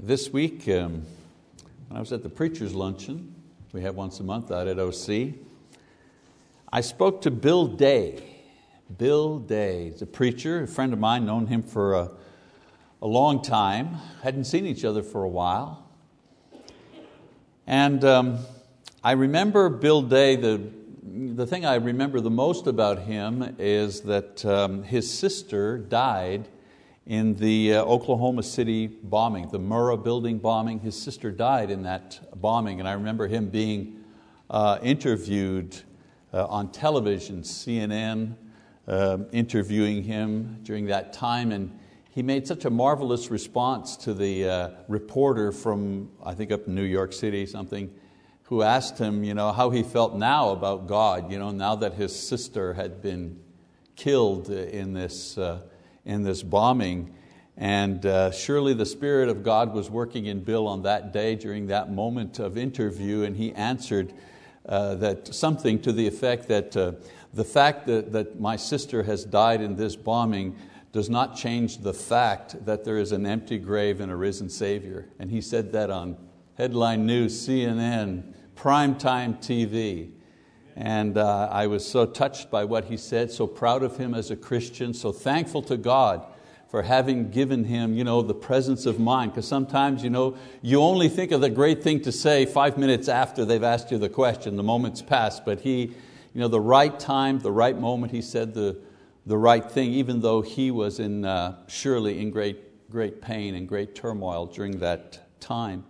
This week, um, when I was at the preacher's luncheon, we have once a month out at OC, I spoke to Bill Day. Bill Day, he's a preacher, a friend of mine, known him for a, a long time, hadn't seen each other for a while. And um, I remember Bill Day, the, the thing I remember the most about him is that um, his sister died in the uh, Oklahoma City bombing, the Murrah building bombing. His sister died in that bombing, and I remember him being uh, interviewed uh, on television, CNN um, interviewing him during that time, and he made such a marvelous response to the uh, reporter from, I think up in New York City, something, who asked him you know, how he felt now about God, you know, now that his sister had been killed in this uh, in this bombing. And uh, surely the Spirit of God was working in Bill on that day during that moment of interview, and he answered uh, that something to the effect that uh, the fact that, that my sister has died in this bombing does not change the fact that there is an empty grave and a risen Savior. And he said that on headline news, CNN, primetime TV. And uh, I was so touched by what he said, so proud of him as a Christian, so thankful to God for having given him you know, the presence of mind. Because sometimes you, know, you only think of the great thing to say five minutes after they've asked you the question, the moment's passed. But he, you know, the right time, the right moment, he said the, the right thing, even though he was in, uh, surely in great, great pain and great turmoil during that time.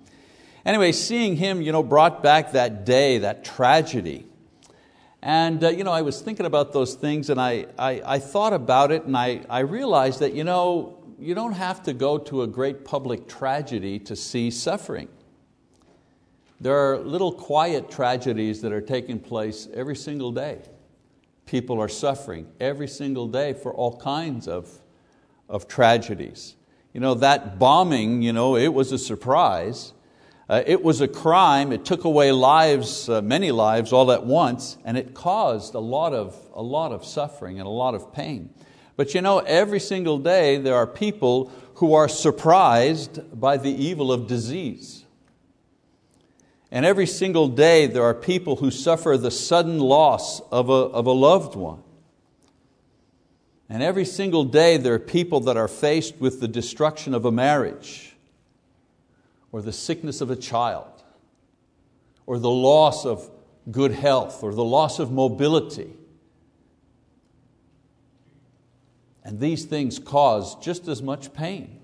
Anyway, seeing him you know, brought back that day, that tragedy and uh, you know, I was thinking about those things and I, I, I thought about it and I, I realized that you, know, you don't have to go to a great public tragedy to see suffering. There are little quiet tragedies that are taking place every single day. People are suffering every single day for all kinds of, of tragedies. You know, that bombing, you know, it was a surprise, uh, it was a crime, it took away lives, uh, many lives all at once, and it caused a lot, of, a lot of suffering and a lot of pain. But you know, every single day there are people who are surprised by the evil of disease. And every single day there are people who suffer the sudden loss of a, of a loved one. And every single day there are people that are faced with the destruction of a marriage or the sickness of a child, or the loss of good health, or the loss of mobility. And these things cause just as much pain.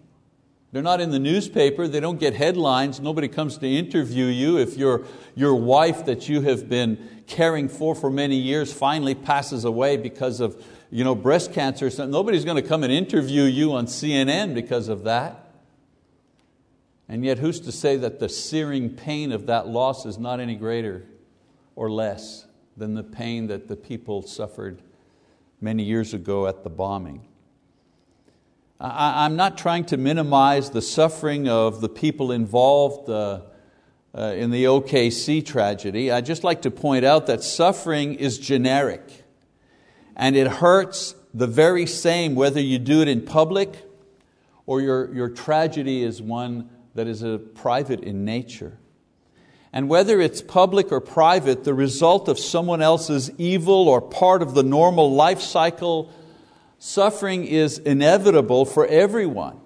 They're not in the newspaper, they don't get headlines, nobody comes to interview you if your, your wife that you have been caring for for many years finally passes away because of you know, breast cancer. Nobody's going to come and interview you on CNN because of that. And yet, who's to say that the searing pain of that loss is not any greater or less than the pain that the people suffered many years ago at the bombing? I'm not trying to minimize the suffering of the people involved uh, uh, in the OKC tragedy. I'd just like to point out that suffering is generic and it hurts the very same whether you do it in public or your, your tragedy is one that is a private in nature. And whether it's public or private, the result of someone else's evil or part of the normal life cycle, suffering is inevitable for everyone.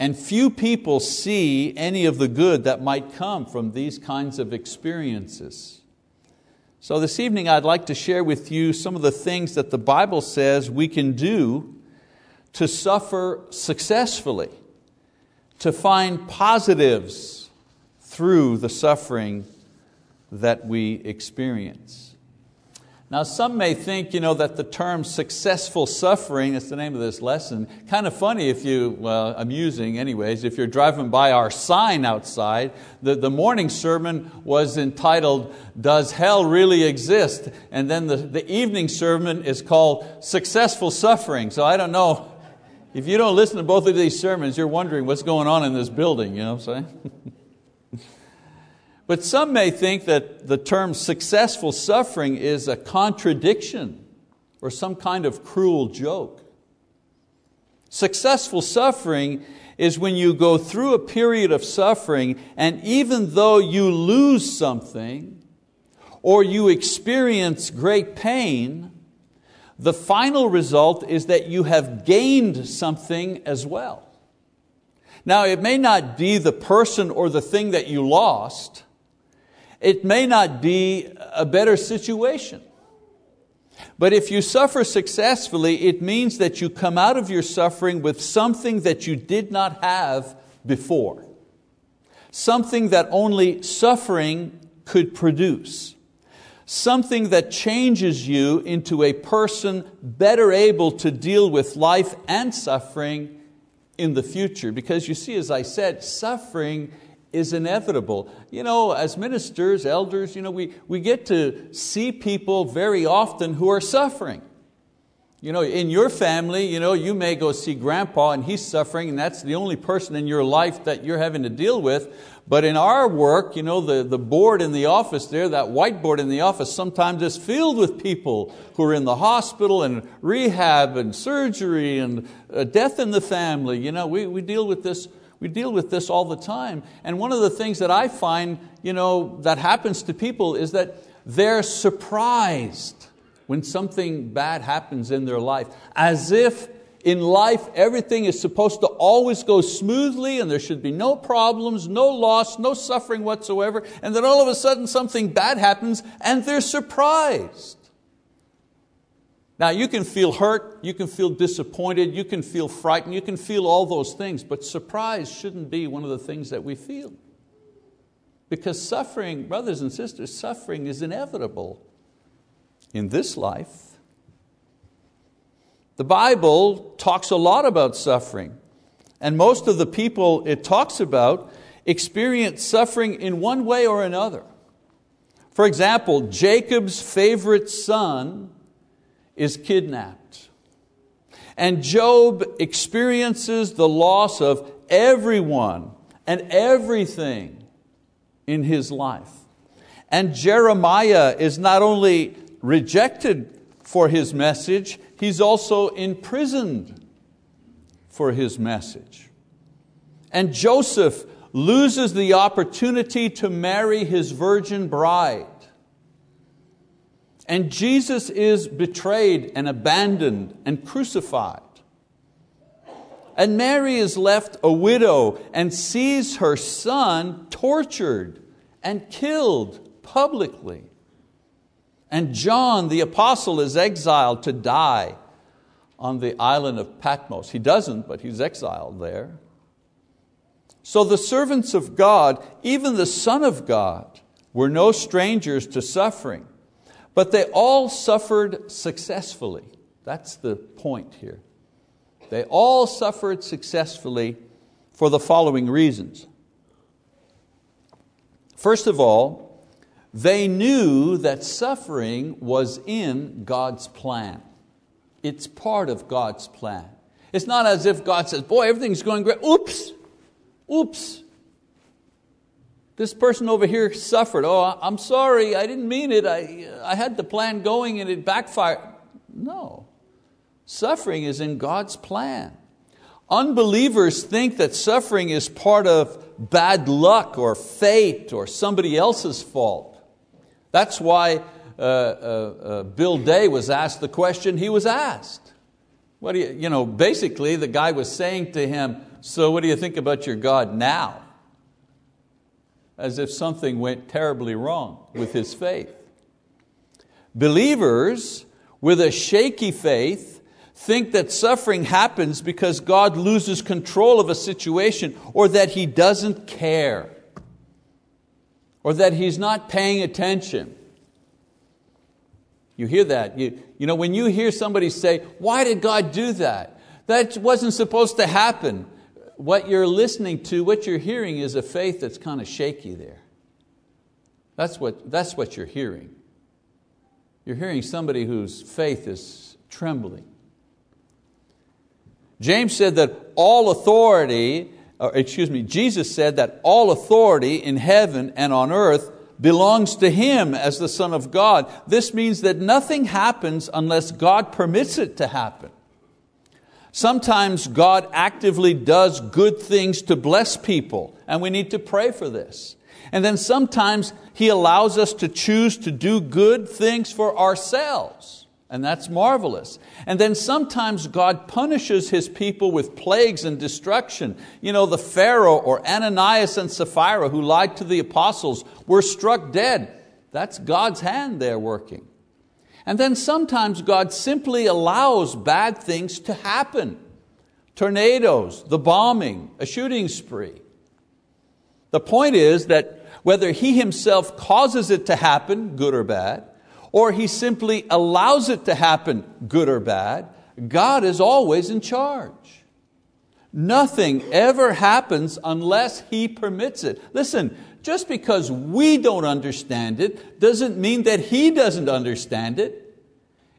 And few people see any of the good that might come from these kinds of experiences. So, this evening, I'd like to share with you some of the things that the Bible says we can do to suffer successfully to find positives through the suffering that we experience. Now, some may think you know, that the term successful suffering, that's the name of this lesson, kind of funny if you, well, amusing anyways, if you're driving by our sign outside, the, the morning sermon was entitled, Does Hell Really Exist? And then the, the evening sermon is called Successful Suffering. So I don't know if you don't listen to both of these sermons, you're wondering what's going on in this building, you know what I'm saying? but some may think that the term successful suffering is a contradiction or some kind of cruel joke. Successful suffering is when you go through a period of suffering and even though you lose something or you experience great pain, the final result is that you have gained something as well. Now, it may not be the person or the thing that you lost, it may not be a better situation. But if you suffer successfully, it means that you come out of your suffering with something that you did not have before. Something that only suffering could produce. Something that changes you into a person better able to deal with life and suffering in the future. Because you see, as I said, suffering is inevitable. You know, as ministers, elders, you know, we, we get to see people very often who are suffering. You know, in your family, you, know, you may go see grandpa and he's suffering and that's the only person in your life that you're having to deal with. But in our work, you know, the, the board in the office there, that whiteboard in the office sometimes is filled with people who are in the hospital and rehab and surgery and uh, death in the family. You know, we, we deal with this we deal with this all the time. And one of the things that I find you know, that happens to people is that they're surprised when something bad happens in their life, as if in life everything is supposed to always go smoothly and there should be no problems, no loss, no suffering whatsoever, and then all of a sudden something bad happens and they're surprised. Now you can feel hurt, you can feel disappointed, you can feel frightened, you can feel all those things, but surprise shouldn't be one of the things that we feel. Because suffering, brothers and sisters, suffering is inevitable in this life. The Bible talks a lot about suffering, and most of the people it talks about experience suffering in one way or another. For example, Jacob's favorite son is kidnapped. And Job experiences the loss of everyone and everything in his life. And Jeremiah is not only rejected for his message, he's also imprisoned for his message. And Joseph loses the opportunity to marry his virgin bride. And Jesus is betrayed and abandoned and crucified. And Mary is left a widow and sees her son tortured and killed publicly. And John the apostle is exiled to die on the island of Patmos. He doesn't, but he's exiled there. So the servants of God, even the Son of God, were no strangers to suffering. But they all suffered successfully. That's the point here. They all suffered successfully for the following reasons. First of all, they knew that suffering was in God's plan. It's part of God's plan. It's not as if God says, Boy, everything's going great. Oops, oops, this person over here suffered. Oh, I'm sorry, I didn't mean it. I, I had the plan going and it backfired. No. Suffering is in God's plan. Unbelievers think that suffering is part of bad luck or fate or somebody else's fault. That's why uh, uh, uh, Bill Day was asked the question he was asked. What do you, you know, basically, the guy was saying to him, So, what do you think about your God now? as if something went terribly wrong with his faith. Believers with a shaky faith think that suffering happens because God loses control of a situation or that He doesn't care or that He's not paying attention. You hear that. You, you know, when you hear somebody say, Why did God do that? That wasn't supposed to happen what you're listening to, what you're hearing is a faith that's kind of shaky there. That's what, that's what you're hearing. You're hearing somebody whose faith is trembling. James said that all authority, or excuse me, Jesus said that all authority in heaven and on earth belongs to Him as the Son of God. This means that nothing happens unless God permits it to happen. Sometimes God actively does good things to bless people, and we need to pray for this. And then sometimes He allows us to choose to do good things for ourselves, and that's marvelous. And then sometimes God punishes His people with plagues and destruction. You know, the Pharaoh or Ananias and Sapphira who lied to the apostles were struck dead. That's God's hand there working. And then sometimes God simply allows bad things to happen. Tornadoes, the bombing, a shooting spree. The point is that whether He Himself causes it to happen, good or bad, or He simply allows it to happen, good or bad, God is always in charge. Nothing ever happens unless He permits it. Listen, just because we don't understand it doesn't mean that He doesn't understand it.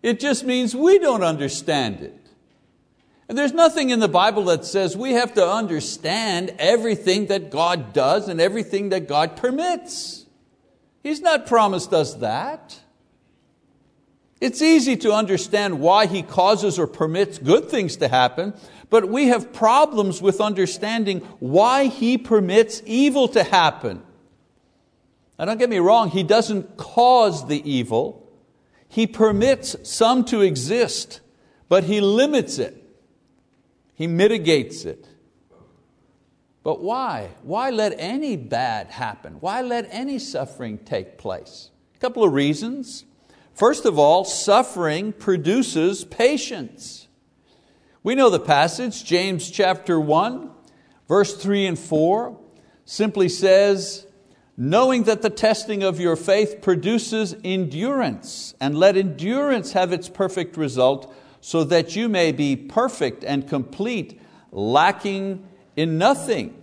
It just means we don't understand it. And there's nothing in the Bible that says we have to understand everything that God does and everything that God permits. He's not promised us that. It's easy to understand why He causes or permits good things to happen, but we have problems with understanding why He permits evil to happen. Now, don't get me wrong, He doesn't cause the evil, He permits some to exist, but He limits it, He mitigates it. But why? Why let any bad happen? Why let any suffering take place? A couple of reasons. First of all, suffering produces patience. We know the passage, James chapter 1, verse 3 and 4, simply says, knowing that the testing of your faith produces endurance, and let endurance have its perfect result, so that you may be perfect and complete, lacking in nothing.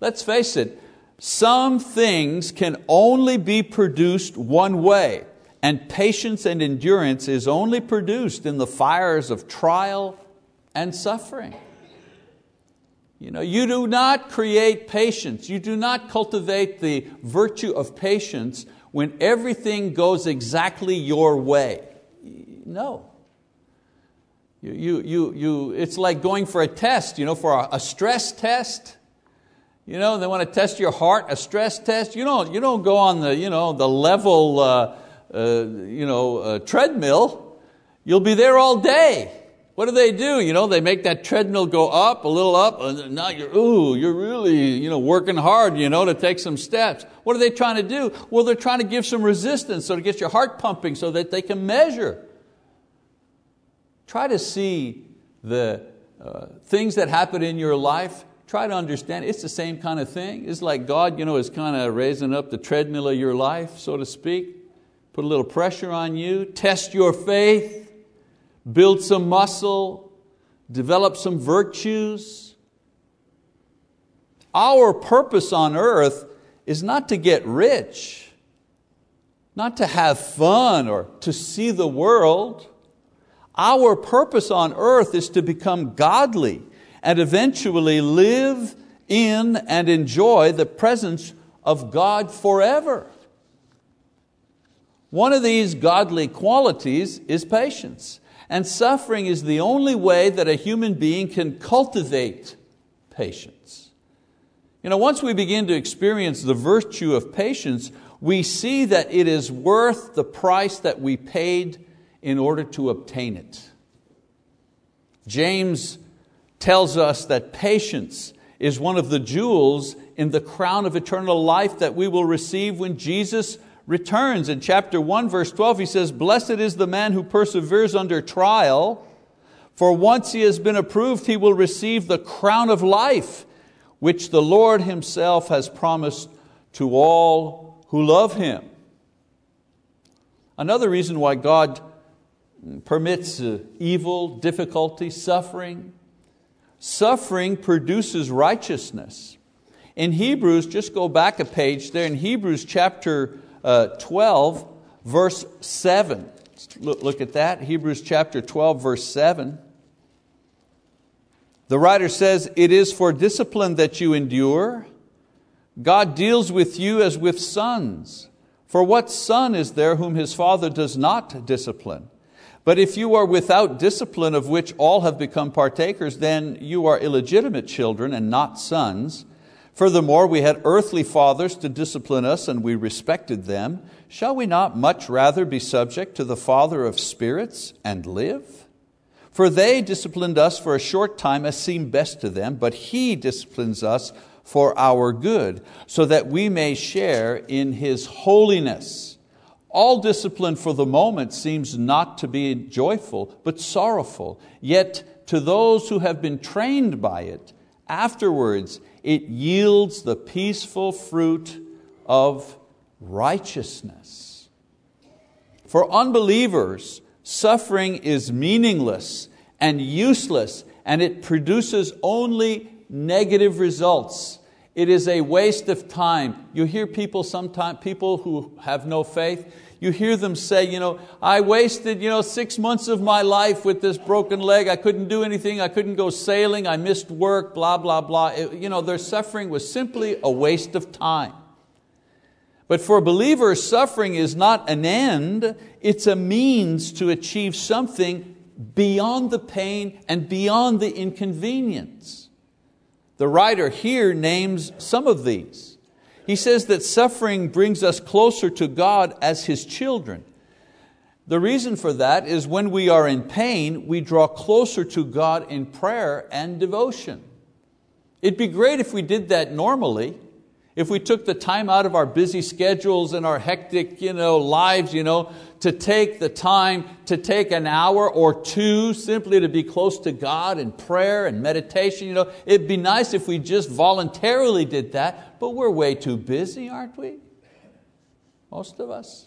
Let's face it, some things can only be produced one way, and patience and endurance is only produced in the fires of trial and suffering. You, know, you do not create patience, you do not cultivate the virtue of patience when everything goes exactly your way. No. You, you, you, you, it's like going for a test, you know, for a, a stress test. You know, they want to test your heart, a stress test. You don't, you don't go on the, you know, the level uh, uh, you know, treadmill. You'll be there all day. What do they do? You know, they make that treadmill go up, a little up, and now you're, ooh, you're really you know, working hard you know, to take some steps. What are they trying to do? Well, they're trying to give some resistance so to get your heart pumping so that they can measure. Try to see the uh, things that happen in your life. Try to understand. It's the same kind of thing. It's like God you know, is kind of raising up the treadmill of your life, so to speak. Put a little pressure on you, test your faith build some muscle, develop some virtues. Our purpose on earth is not to get rich, not to have fun or to see the world. Our purpose on earth is to become godly and eventually live in and enjoy the presence of God forever. One of these godly qualities is patience. And suffering is the only way that a human being can cultivate patience. You know, once we begin to experience the virtue of patience, we see that it is worth the price that we paid in order to obtain it. James tells us that patience is one of the jewels in the crown of eternal life that we will receive when Jesus returns. In chapter 1, verse 12, he says, Blessed is the man who perseveres under trial, for once he has been approved, he will receive the crown of life, which the Lord Himself has promised to all who love Him. Another reason why God permits uh, evil, difficulty, suffering, suffering produces righteousness. In Hebrews, just go back a page there, in Hebrews chapter uh, 12, verse 7. Look, look at that, Hebrews chapter 12, verse 7. The writer says, It is for discipline that you endure. God deals with you as with sons. For what son is there whom his father does not discipline? But if you are without discipline of which all have become partakers, then you are illegitimate children and not sons. Furthermore, we had earthly fathers to discipline us, and we respected them. Shall we not much rather be subject to the Father of spirits and live? For they disciplined us for a short time as seemed best to them, but He disciplines us for our good, so that we may share in His holiness. All discipline for the moment seems not to be joyful, but sorrowful. Yet to those who have been trained by it, afterwards it yields the peaceful fruit of righteousness. For unbelievers, suffering is meaningless and useless, and it produces only negative results. It is a waste of time. You hear people sometimes, people who have no faith, you hear them say, you know, I wasted you know, six months of my life with this broken leg. I couldn't do anything. I couldn't go sailing. I missed work, blah, blah, blah. It, you know, their suffering was simply a waste of time. But for believers, suffering is not an end, it's a means to achieve something beyond the pain and beyond the inconvenience. The writer here names some of these. He says that suffering brings us closer to God as His children. The reason for that is when we are in pain, we draw closer to God in prayer and devotion. It'd be great if we did that normally, if we took the time out of our busy schedules and our hectic you know, lives you know, to take the time to take an hour or two simply to be close to God in prayer and meditation. You know, it'd be nice if we just voluntarily did that, but we're way too busy, aren't we? Most of us.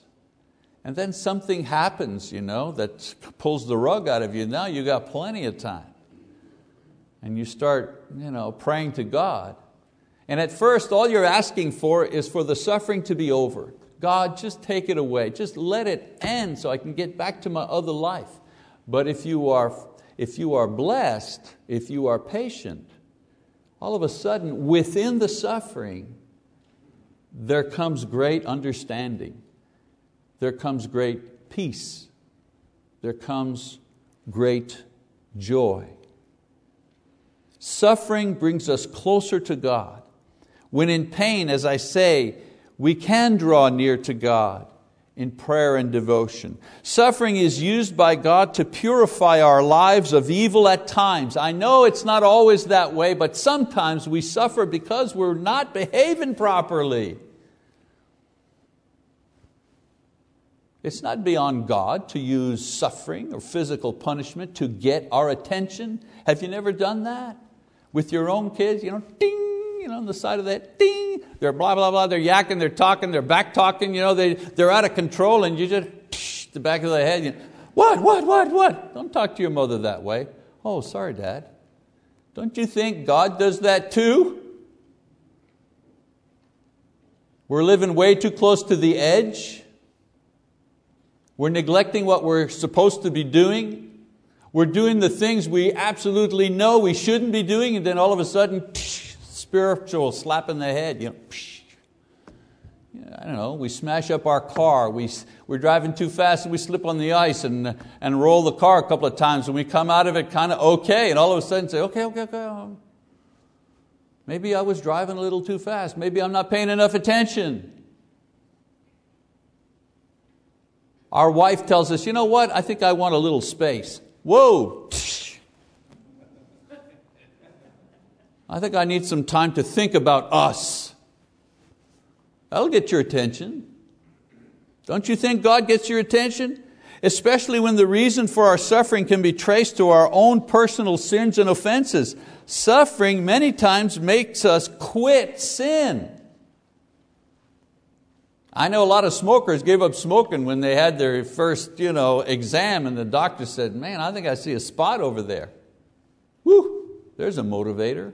And then something happens you know, that pulls the rug out of you. Now you got plenty of time. And you start you know, praying to God and at first, all you're asking for is for the suffering to be over. God, just take it away. Just let it end so I can get back to my other life. But if you are, if you are blessed, if you are patient, all of a sudden, within the suffering, there comes great understanding. There comes great peace. There comes great joy. Suffering brings us closer to God. When in pain, as I say, we can draw near to God in prayer and devotion. Suffering is used by God to purify our lives of evil at times. I know it's not always that way, but sometimes we suffer because we're not behaving properly. It's not beyond God to use suffering or physical punishment to get our attention. Have you never done that? With your own kids, you know, ding, you know, on the side of that, ding, they're blah, blah, blah, they're yakking, they're talking, they're back talking, you know, they, they're out of control and you just, psh, the back of the head, you know, what, what, what, what? Don't talk to your mother that way. Oh, sorry, Dad. Don't you think God does that too? We're living way too close to the edge. We're neglecting what we're supposed to be doing. We're doing the things we absolutely know we shouldn't be doing, and then all of a sudden, psh, spiritual slap in the head. You know, I don't know, we smash up our car, we, we're driving too fast and we slip on the ice and, and roll the car a couple of times and we come out of it kind of okay and all of a sudden say, okay, okay, okay, um, maybe I was driving a little too fast, maybe I'm not paying enough attention. Our wife tells us, you know what, I think I want a little space. Whoa, I think I need some time to think about us. That'll get your attention. Don't you think God gets your attention? Especially when the reason for our suffering can be traced to our own personal sins and offenses. Suffering many times makes us quit sin. I know a lot of smokers gave up smoking when they had their first you know, exam and the doctor said, man, I think I see a spot over there. Whew, there's a motivator.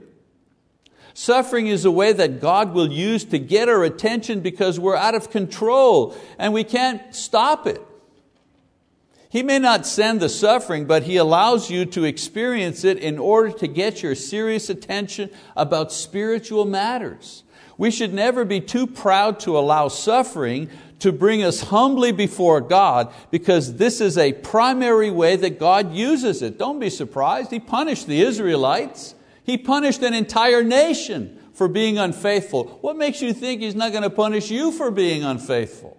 Suffering is a way that God will use to get our attention because we're out of control and we can't stop it. He may not send the suffering, but He allows you to experience it in order to get your serious attention about spiritual matters. We should never be too proud to allow suffering to bring us humbly before God because this is a primary way that God uses it. Don't be surprised. He punished the Israelites. He punished an entire nation for being unfaithful. What makes you think He's not going to punish you for being unfaithful?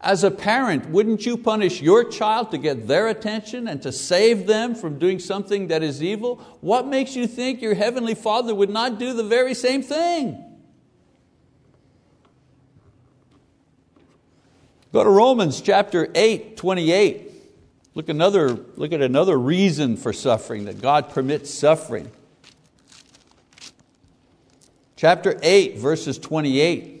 As a parent, wouldn't you punish your child to get their attention and to save them from doing something that is evil? What makes you think your Heavenly Father would not do the very same thing? Go to Romans chapter 8, 28. Look, another, look at another reason for suffering, that God permits suffering. Chapter 8, verses 28.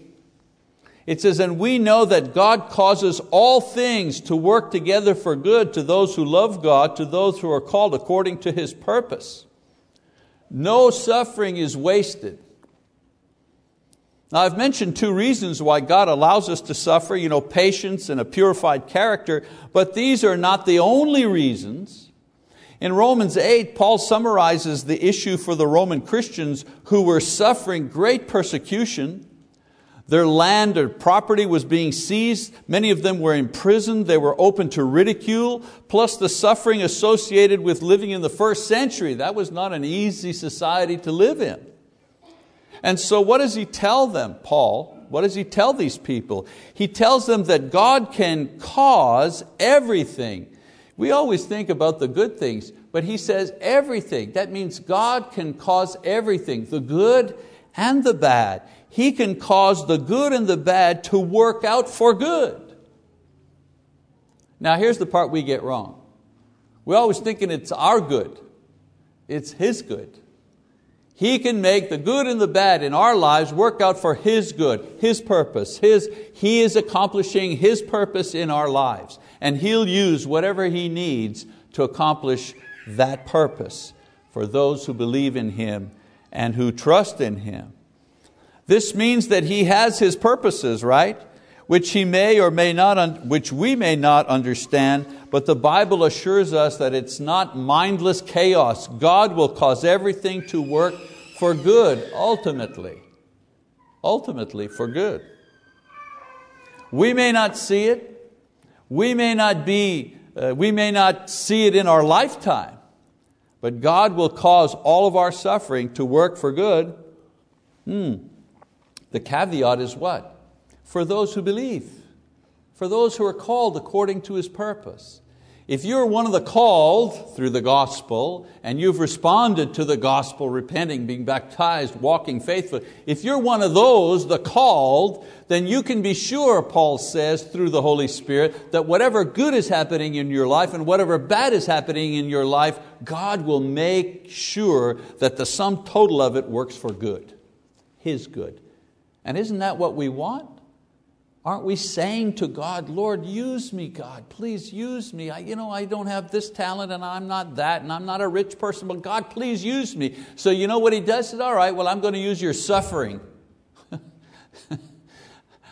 It says, And we know that God causes all things to work together for good to those who love God, to those who are called according to His purpose. No suffering is wasted. Now, I've mentioned two reasons why God allows us to suffer you know, patience and a purified character, but these are not the only reasons. In Romans 8, Paul summarizes the issue for the Roman Christians who were suffering great persecution. Their land or property was being seized. Many of them were imprisoned. They were open to ridicule, plus the suffering associated with living in the first century. That was not an easy society to live in. And so, what does he tell them, Paul? What does he tell these people? He tells them that God can cause everything. We always think about the good things, but he says everything. That means God can cause everything, the good and the bad. He can cause the good and the bad to work out for good. Now, here's the part we get wrong. We're always thinking it's our good, it's His good. He can make the good and the bad in our lives work out for His good, His purpose. His, he is accomplishing His purpose in our lives. And He'll use whatever He needs to accomplish that purpose for those who believe in Him and who trust in Him. This means that He has His purposes, right? Which He may or may not, which we may not understand, but the Bible assures us that it's not mindless chaos. God will cause everything to work for good, ultimately. Ultimately, for good. We may not see it, we may not be, uh, we may not see it in our lifetime, but God will cause all of our suffering to work for good. Hmm. The caveat is what? For those who believe, for those who are called according to His purpose. If you're one of the called through the gospel and you've responded to the gospel, repenting, being baptized, walking faithful, if you're one of those, the called, then you can be sure, Paul says, through the Holy Spirit, that whatever good is happening in your life and whatever bad is happening in your life, God will make sure that the sum total of it works for good, His good. And isn't that what we want? Aren't we saying to God, Lord, use me, God, please use me. I, you know, I don't have this talent and I'm not that and I'm not a rich person, but God, please use me. So you know what He does? Says, all right, well, I'm going to use your suffering.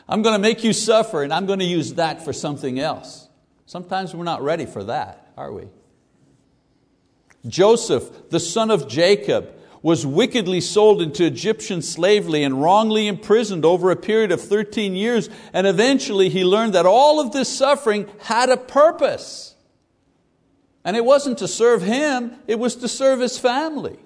I'm going to make you suffer and I'm going to use that for something else. Sometimes we're not ready for that, are we? Joseph, the son of Jacob, was wickedly sold into Egyptian slavery and wrongly imprisoned over a period of 13 years. And eventually he learned that all of this suffering had a purpose. And it wasn't to serve him, it was to serve his family.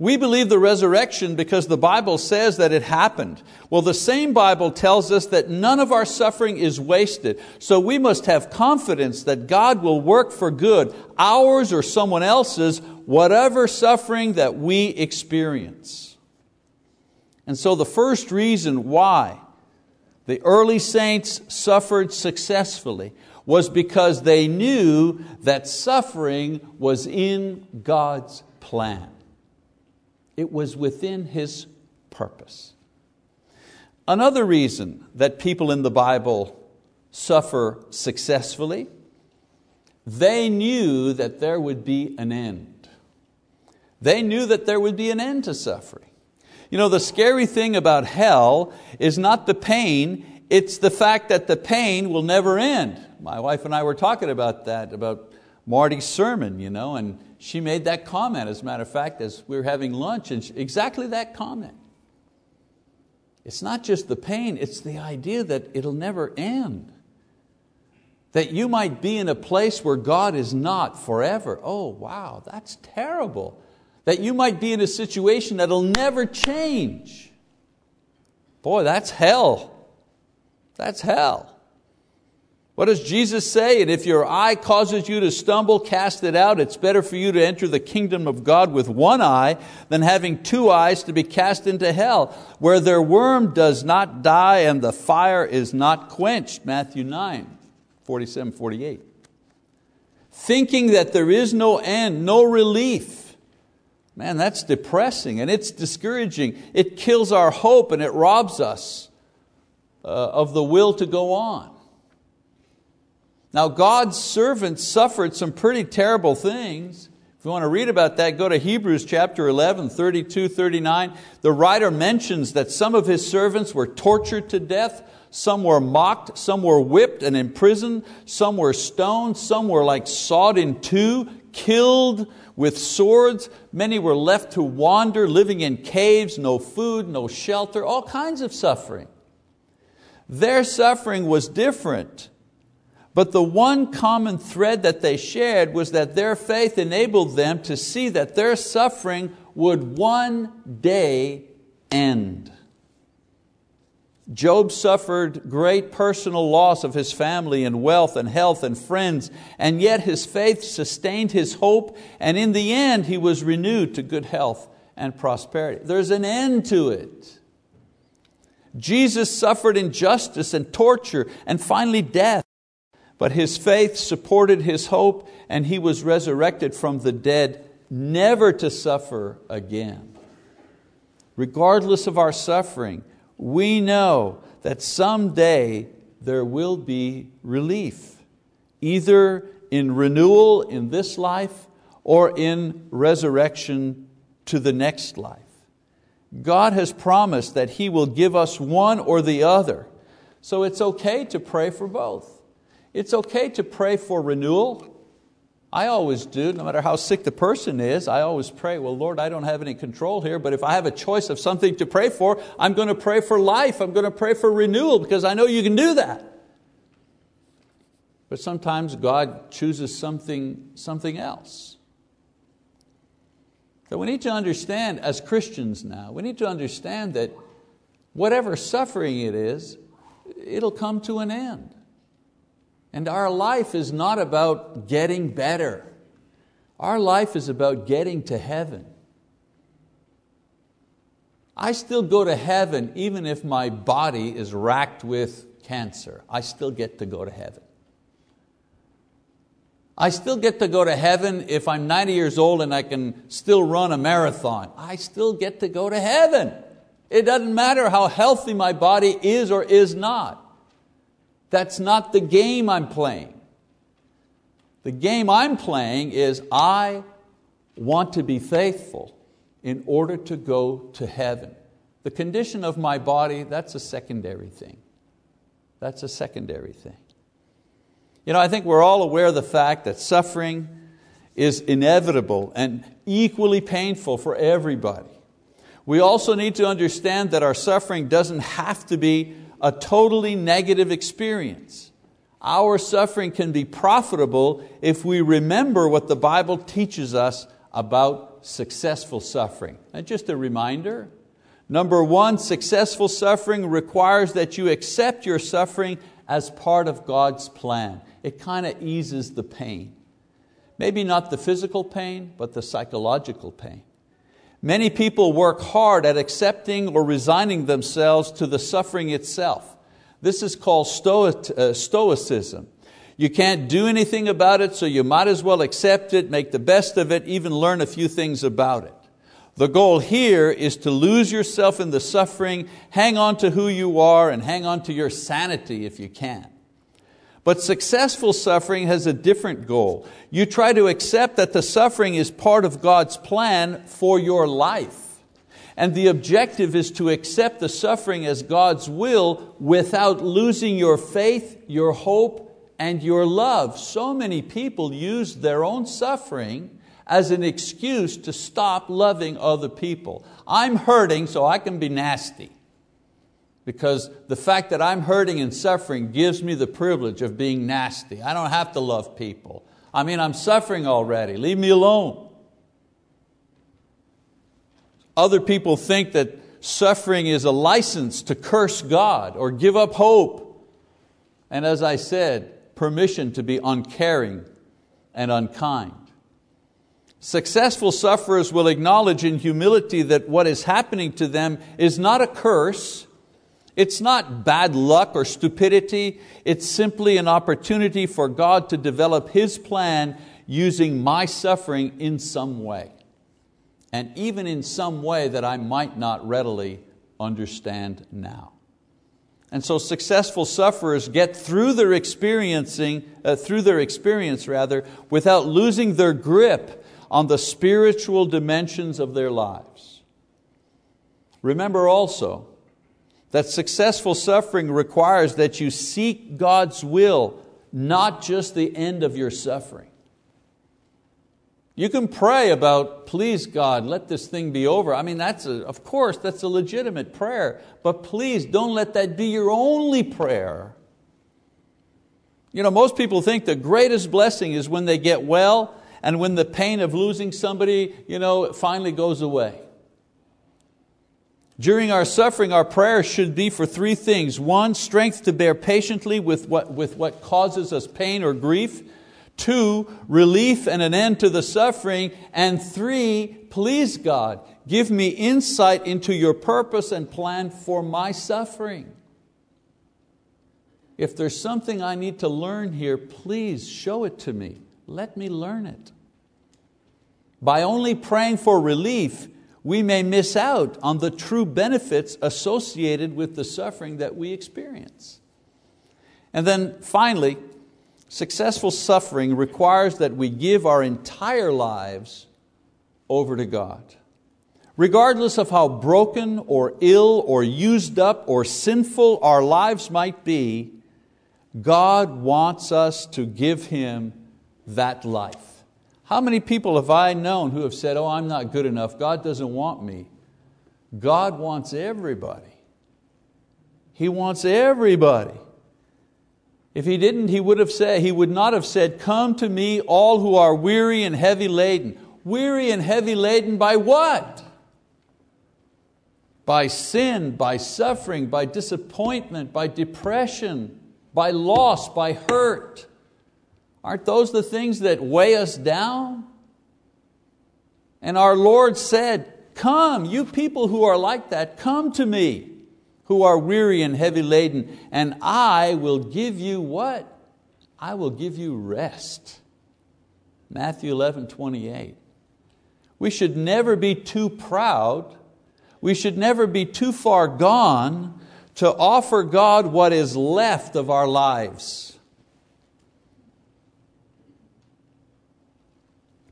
We believe the resurrection because the Bible says that it happened. Well, the same Bible tells us that none of our suffering is wasted. So we must have confidence that God will work for good, ours or someone else's, whatever suffering that we experience. And so the first reason why the early saints suffered successfully was because they knew that suffering was in God's plan. It was within His purpose. Another reason that people in the Bible suffer successfully, they knew that there would be an end. They knew that there would be an end to suffering. You know, the scary thing about hell is not the pain, it's the fact that the pain will never end. My wife and I were talking about that, about Marty's sermon, you know, and she made that comment, as a matter of fact, as we were having lunch, and she, exactly that comment. It's not just the pain, it's the idea that it'll never end. That you might be in a place where God is not forever. Oh, wow, that's terrible. That you might be in a situation that'll never change. Boy, that's hell. That's hell. What does Jesus say? And if your eye causes you to stumble, cast it out. It's better for you to enter the kingdom of God with one eye than having two eyes to be cast into hell, where their worm does not die and the fire is not quenched. Matthew 9, 47, 48. Thinking that there is no end, no relief. Man, that's depressing and it's discouraging. It kills our hope and it robs us uh, of the will to go on. Now, God's servants suffered some pretty terrible things. If you want to read about that, go to Hebrews chapter 11, 32, 39. The writer mentions that some of his servants were tortured to death, some were mocked, some were whipped and imprisoned, some were stoned, some were like sawed in two, killed with swords. Many were left to wander, living in caves, no food, no shelter, all kinds of suffering. Their suffering was different but the one common thread that they shared was that their faith enabled them to see that their suffering would one day end. Job suffered great personal loss of his family and wealth and health and friends, and yet his faith sustained his hope, and in the end he was renewed to good health and prosperity. There's an end to it. Jesus suffered injustice and torture and finally death. But his faith supported his hope, and he was resurrected from the dead, never to suffer again. Regardless of our suffering, we know that someday there will be relief, either in renewal in this life or in resurrection to the next life. God has promised that He will give us one or the other, so it's okay to pray for both. It's okay to pray for renewal. I always do, no matter how sick the person is, I always pray, well, Lord, I don't have any control here, but if I have a choice of something to pray for, I'm going to pray for life, I'm going to pray for renewal because I know you can do that. But sometimes God chooses something, something else. So we need to understand, as Christians now, we need to understand that whatever suffering it is, it'll come to an end. And our life is not about getting better. Our life is about getting to heaven. I still go to heaven even if my body is racked with cancer. I still get to go to heaven. I still get to go to heaven if I'm 90 years old and I can still run a marathon. I still get to go to heaven. It doesn't matter how healthy my body is or is not. That's not the game I'm playing. The game I'm playing is I want to be faithful in order to go to heaven. The condition of my body, that's a secondary thing. That's a secondary thing. You know, I think we're all aware of the fact that suffering is inevitable and equally painful for everybody. We also need to understand that our suffering doesn't have to be a totally negative experience. Our suffering can be profitable if we remember what the Bible teaches us about successful suffering. And just a reminder, number one, successful suffering requires that you accept your suffering as part of God's plan. It kind of eases the pain. Maybe not the physical pain, but the psychological pain. Many people work hard at accepting or resigning themselves to the suffering itself. This is called uh, stoicism. You can't do anything about it, so you might as well accept it, make the best of it, even learn a few things about it. The goal here is to lose yourself in the suffering, hang on to who you are, and hang on to your sanity if you can. But successful suffering has a different goal. You try to accept that the suffering is part of God's plan for your life. And the objective is to accept the suffering as God's will without losing your faith, your hope, and your love. So many people use their own suffering as an excuse to stop loving other people. I'm hurting, so I can be nasty. Because the fact that I'm hurting and suffering gives me the privilege of being nasty. I don't have to love people. I mean, I'm suffering already. Leave me alone. Other people think that suffering is a license to curse God or give up hope. And as I said, permission to be uncaring and unkind. Successful sufferers will acknowledge in humility that what is happening to them is not a curse, it's not bad luck or stupidity, it's simply an opportunity for God to develop His plan using my suffering in some way. And even in some way that I might not readily understand now. And so successful sufferers get through their experiencing, uh, through their experience rather, without losing their grip on the spiritual dimensions of their lives. Remember also that successful suffering requires that you seek God's will, not just the end of your suffering. You can pray about, please God, let this thing be over. I mean, that's a, of course, that's a legitimate prayer, but please don't let that be your only prayer. You know, most people think the greatest blessing is when they get well and when the pain of losing somebody you know, finally goes away. During our suffering, our prayers should be for three things. One, strength to bear patiently with what, with what causes us pain or grief. Two, relief and an end to the suffering. And three, please God, give me insight into your purpose and plan for my suffering. If there's something I need to learn here, please show it to me. Let me learn it. By only praying for relief, we may miss out on the true benefits associated with the suffering that we experience. And then finally, successful suffering requires that we give our entire lives over to God. Regardless of how broken or ill or used up or sinful our lives might be, God wants us to give Him that life. How many people have I known who have said, Oh, I'm not good enough, God doesn't want me? God wants everybody. He wants everybody. If He didn't, He would have said, He would not have said, Come to me, all who are weary and heavy laden. Weary and heavy laden by what? By sin, by suffering, by disappointment, by depression, by loss, by hurt. Aren't those the things that weigh us down? And our Lord said, Come, you people who are like that, come to me, who are weary and heavy laden, and I will give you what? I will give you rest. Matthew 11, 28. We should never be too proud, we should never be too far gone to offer God what is left of our lives.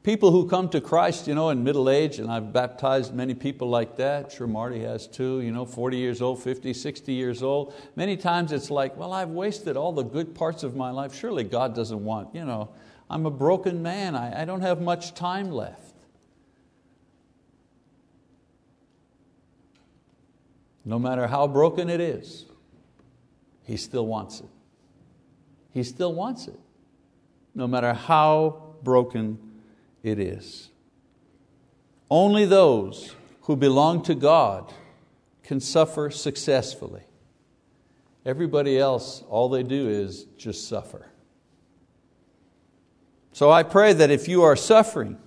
People who come to Christ you know, in middle age, and I've baptized many people like that, sure Marty has too, you know, 40 years old, 50, 60 years old. Many times it's like, well, I've wasted all the good parts of my life. Surely God doesn't want, you know, I'm a broken man, I, I don't have much time left. No matter how broken it is, He still wants it. He still wants it, no matter how broken it is. Only those who belong to God can suffer successfully. Everybody else, all they do is just suffer. So I pray that if you are suffering,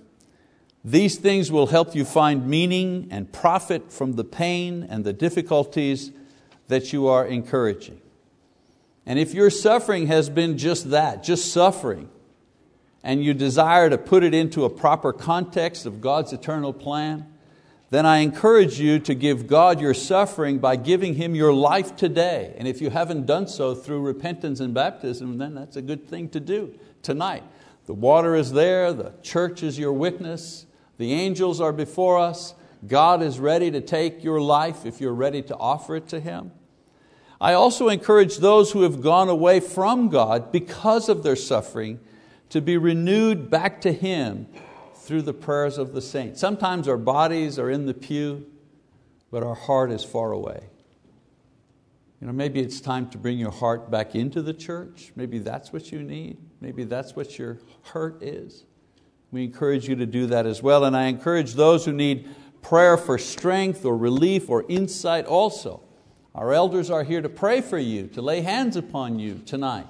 these things will help you find meaning and profit from the pain and the difficulties that you are encouraging. And if your suffering has been just that, just suffering, and you desire to put it into a proper context of God's eternal plan, then I encourage you to give God your suffering by giving Him your life today. And if you haven't done so through repentance and baptism, then that's a good thing to do tonight. The water is there, the church is your witness, the angels are before us. God is ready to take your life if you're ready to offer it to Him. I also encourage those who have gone away from God because of their suffering to be renewed back to Him through the prayers of the saints. Sometimes our bodies are in the pew, but our heart is far away. You know, maybe it's time to bring your heart back into the church. Maybe that's what you need. Maybe that's what your hurt is. We encourage you to do that as well. And I encourage those who need prayer for strength or relief or insight also. Our elders are here to pray for you, to lay hands upon you tonight.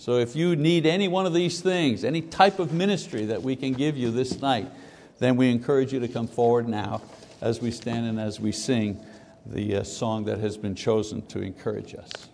So if you need any one of these things, any type of ministry that we can give you this night, then we encourage you to come forward now as we stand and as we sing the uh, song that has been chosen to encourage us.